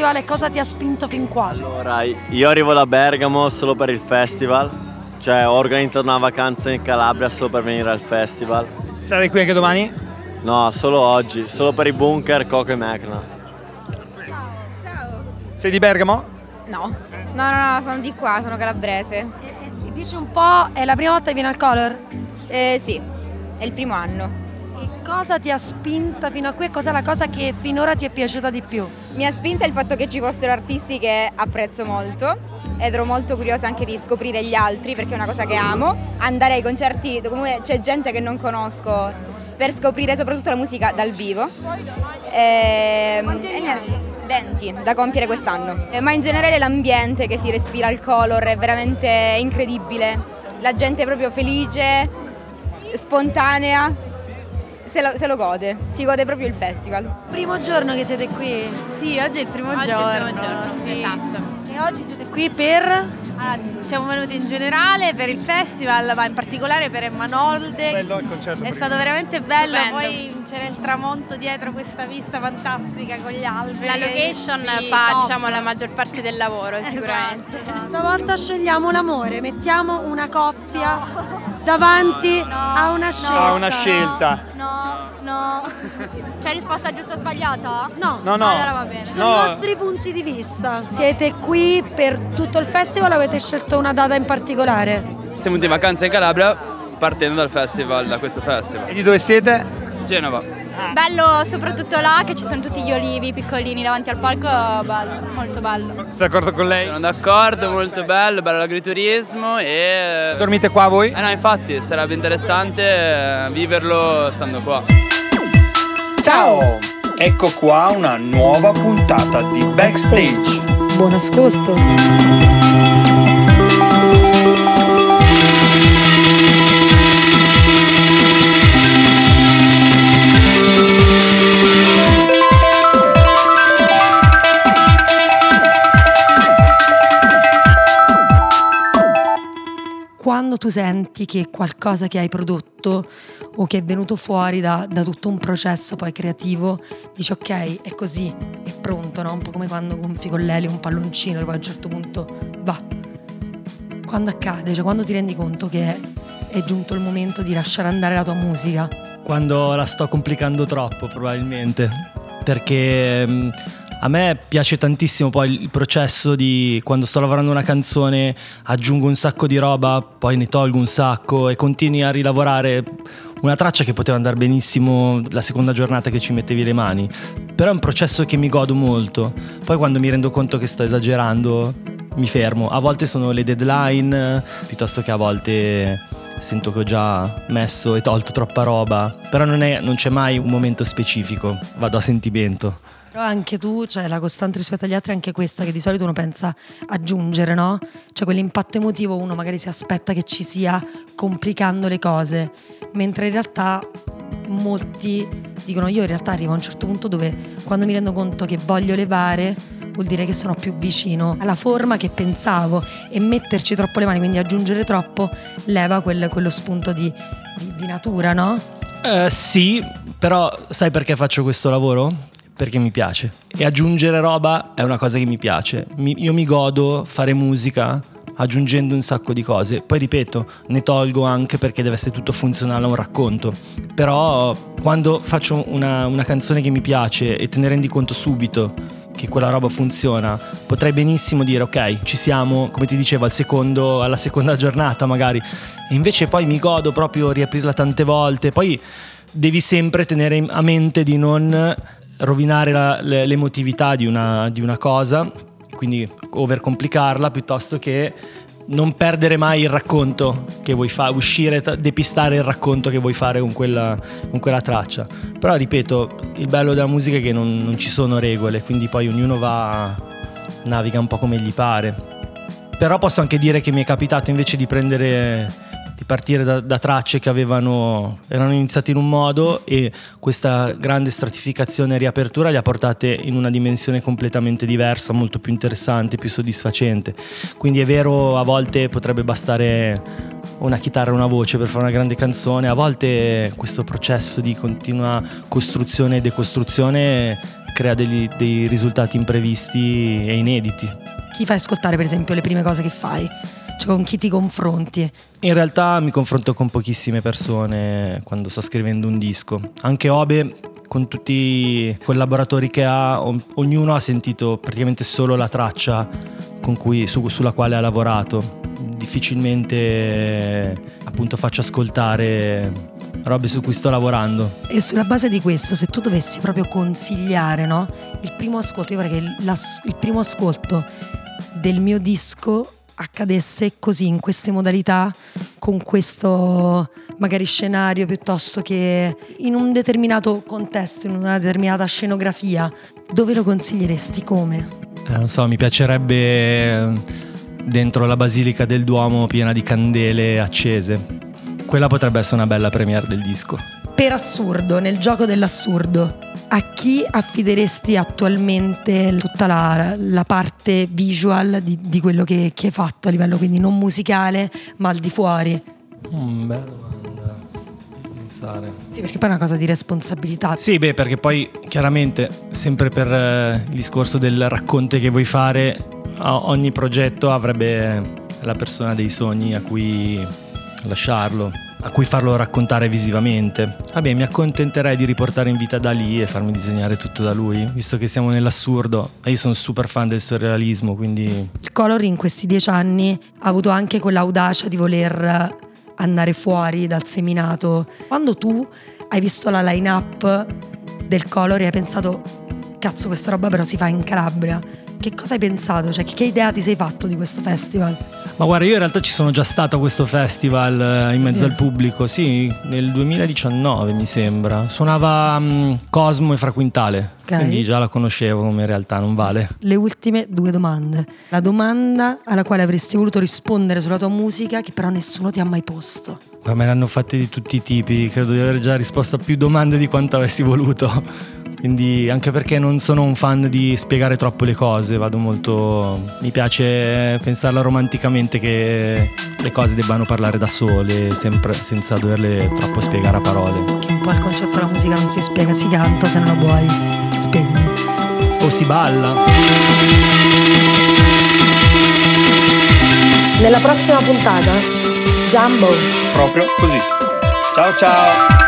festival e cosa ti ha spinto fin qua? Allora, io arrivo da Bergamo solo per il festival, cioè ho organizzato una vacanza in Calabria solo per venire al festival. Sarai qui anche domani? No, solo oggi, solo per i bunker, Coco e Mecna. Sei di Bergamo? No. No, no, no, sono di qua, sono calabrese. E, e, dici un po', è la prima volta che vieni al Color? Eh, sì, è il primo anno. E cosa ti ha spinta fino a qui e cos'è la cosa che finora ti è piaciuta di più? Mi ha spinta il fatto che ci fossero artisti che apprezzo molto ed ero molto curiosa anche di scoprire gli altri perché è una cosa che amo. Andare ai concerti dove c'è gente che non conosco per scoprire soprattutto la musica dal vivo. E, anni hai? 20 da compiere quest'anno. Eh, ma in generale l'ambiente che si respira al color è veramente incredibile. La gente è proprio felice, spontanea, se lo, se lo, gode, si gode proprio il festival. Primo giorno che siete qui? Sì, oggi è il primo oggi giorno. È il primo giorno, sì. esatto. E oggi siete qui per? Allora, siamo venuti in generale per il festival, ma in particolare per Emmanolde. Bello il concerto. È stato veramente bello, Stupendo. poi c'era il tramonto dietro questa vista fantastica con gli alberi. La location sì, fa diciamo, la maggior parte del lavoro sicuramente. Esatto, esatto. Stavolta scegliamo l'amore, mettiamo una coppia davanti No, a una no, scelta. A una scelta. C'è risposta giusta o sbagliata? No. No, no. Allora va bene. Ci sono No. i vostri punti di vista. Siete qui per tutto il festival o avete scelto una data in particolare? Siamo venuti in vacanza in Calabria partendo dal festival, da questo festival. E di dove siete? Genova. Bello soprattutto là che ci sono tutti gli olivi piccolini davanti al palco, bello, molto bello. Sei d'accordo con lei? Sono d'accordo, molto bello, bello l'agriturismo e... Dormite qua voi? Eh no, infatti sarebbe interessante eh, viverlo stando qua. Ciao! Ecco qua una nuova puntata di Backstage. Buon ascolto. Senti che qualcosa che hai prodotto o che è venuto fuori da, da tutto un processo poi creativo, dici ok, è così, è pronto, no? Un po' come quando gonfi con l'elio un palloncino e poi a un certo punto va. Quando accade, cioè quando ti rendi conto che è, è giunto il momento di lasciare andare la tua musica, Quando la sto complicando troppo, probabilmente. Perché mm, a me piace tantissimo poi il processo di quando sto lavorando una canzone, aggiungo un sacco di roba, poi ne tolgo un sacco e continui a rilavorare una traccia che poteva andare benissimo la seconda giornata che ci mettevi le mani. Però è un processo che mi godo molto. Poi quando mi rendo conto che sto esagerando, mi fermo. A volte sono le deadline, piuttosto che a volte sento che ho già messo e tolto troppa roba. Però non, è- non c'è mai un momento specifico, vado a sentimento. Però anche tu, cioè la costante rispetto agli altri è anche questa che di solito uno pensa aggiungere, no? Cioè quell'impatto emotivo uno magari si aspetta che ci sia complicando le cose, mentre in realtà molti dicono io in realtà arrivo a un certo punto dove quando mi rendo conto che voglio levare vuol dire che sono più vicino alla forma che pensavo e metterci troppo le mani, quindi aggiungere troppo, leva quel- quello spunto di, di- di natura, no? Eh, sì, però sai perché faccio questo lavoro? Perché mi piace. E aggiungere roba è una cosa che mi piace. Mi- io mi godo fare musica aggiungendo un sacco di cose. Poi ripeto, ne tolgo anche perché deve essere tutto funzionale a un racconto. Però quando faccio una, una canzone che mi piace e te ne rendi conto subito che quella roba funziona, potrei benissimo dire ok, ci siamo, come ti dicevo, al secondo, alla seconda giornata magari. E invece poi mi godo proprio riaprirla tante volte. Poi devi sempre tenere a mente di non rovinare la- le- l'emotività di una, di una cosa, quindi overcomplicarla piuttosto che non perdere mai il racconto che vuoi fare, uscire, depistare il racconto che vuoi fare con quella, con quella traccia. Però ripeto, il bello della musica è che non, non ci sono regole, quindi poi ognuno va, naviga un po' come gli pare. Però posso anche dire che mi è capitato invece di prendere di partire da, da tracce che avevano erano iniziate in un modo e questa grande stratificazione e riapertura le ha portate in una dimensione completamente diversa, molto più interessante, più soddisfacente. Quindi è vero, a volte potrebbe bastare una chitarra e una voce per fare una grande canzone, a volte questo processo di continua costruzione e decostruzione crea degli- dei risultati imprevisti e inediti. Chi fai ascoltare per esempio le prime cose che fai? Cioè con chi ti confronti? In realtà mi confronto con pochissime persone quando sto scrivendo un disco. Anche Obe, con tutti i collaboratori che ha, ognuno ha sentito praticamente solo la traccia con cui- su- sulla quale ha lavorato. Difficilmente appunto faccio ascoltare robe su cui sto lavorando. E sulla base di questo, se tu dovessi proprio consigliare, no? Il primo ascolto, io vorrei che il, l'as- il primo ascolto del mio disco accadesse così, in queste modalità, con questo magari scenario piuttosto che in un determinato contesto, in una determinata scenografia. Dove lo consiglieresti? Come? Eh, non so, mi piacerebbe eh, dentro la basilica del Duomo piena di candele accese. Quella potrebbe essere una bella premiere del disco. Per assurdo, nel gioco dell'assurdo, a chi affideresti attualmente tutta la, la parte visual di, di quello che, che hai fatto a livello quindi non musicale, ma al di fuori? Mm, bella domanda. Pensare. Sì, perché poi è una cosa di responsabilità. Sì, beh, perché poi chiaramente, sempre per eh, il discorso del racconto che vuoi fare, ogni progetto avrebbe la persona dei sogni a cui lasciarlo, a cui farlo raccontare visivamente. Vabbè, mi accontenterei di riportare in vita da lì e farmi disegnare tutto da lui, visto che siamo nell'assurdo. E io sono super fan del surrealismo, quindi Il Color in questi dieci anni ha avuto anche quell'audacia di voler andare fuori dal seminato. Quando tu hai visto la line-up del Color e hai pensato, cazzo, questa roba però si fa in Calabria. Che cosa hai pensato? Cioè, che, idea ti sei fatto di questo festival? Ma guarda, io in realtà ci sono già stato a questo festival eh, in mezzo Sì. al pubblico, sì, nel 2019 mi sembra. Suonava mm, Cosmo e Fra Quintale, Ok. quindi già la conoscevo come in realtà non vale. Le ultime due domande. La domanda alla quale avresti voluto rispondere sulla tua musica, che però nessuno ti ha mai posto. Ma me ne hanno fatte di tutti i tipi, credo di aver già risposto a più domande di quanto avessi voluto. Quindi anche perché non sono un fan di spiegare troppo le cose, vado molto... mi piace pensarla romanticamente che le cose debbano parlare da sole, sempre senza doverle troppo spiegare a parole. Che un po' il concetto della musica non si spiega, si canta, se non la vuoi, spegni. O si balla. Nella prossima puntata, Jumbo. Proprio così. Ciao ciao!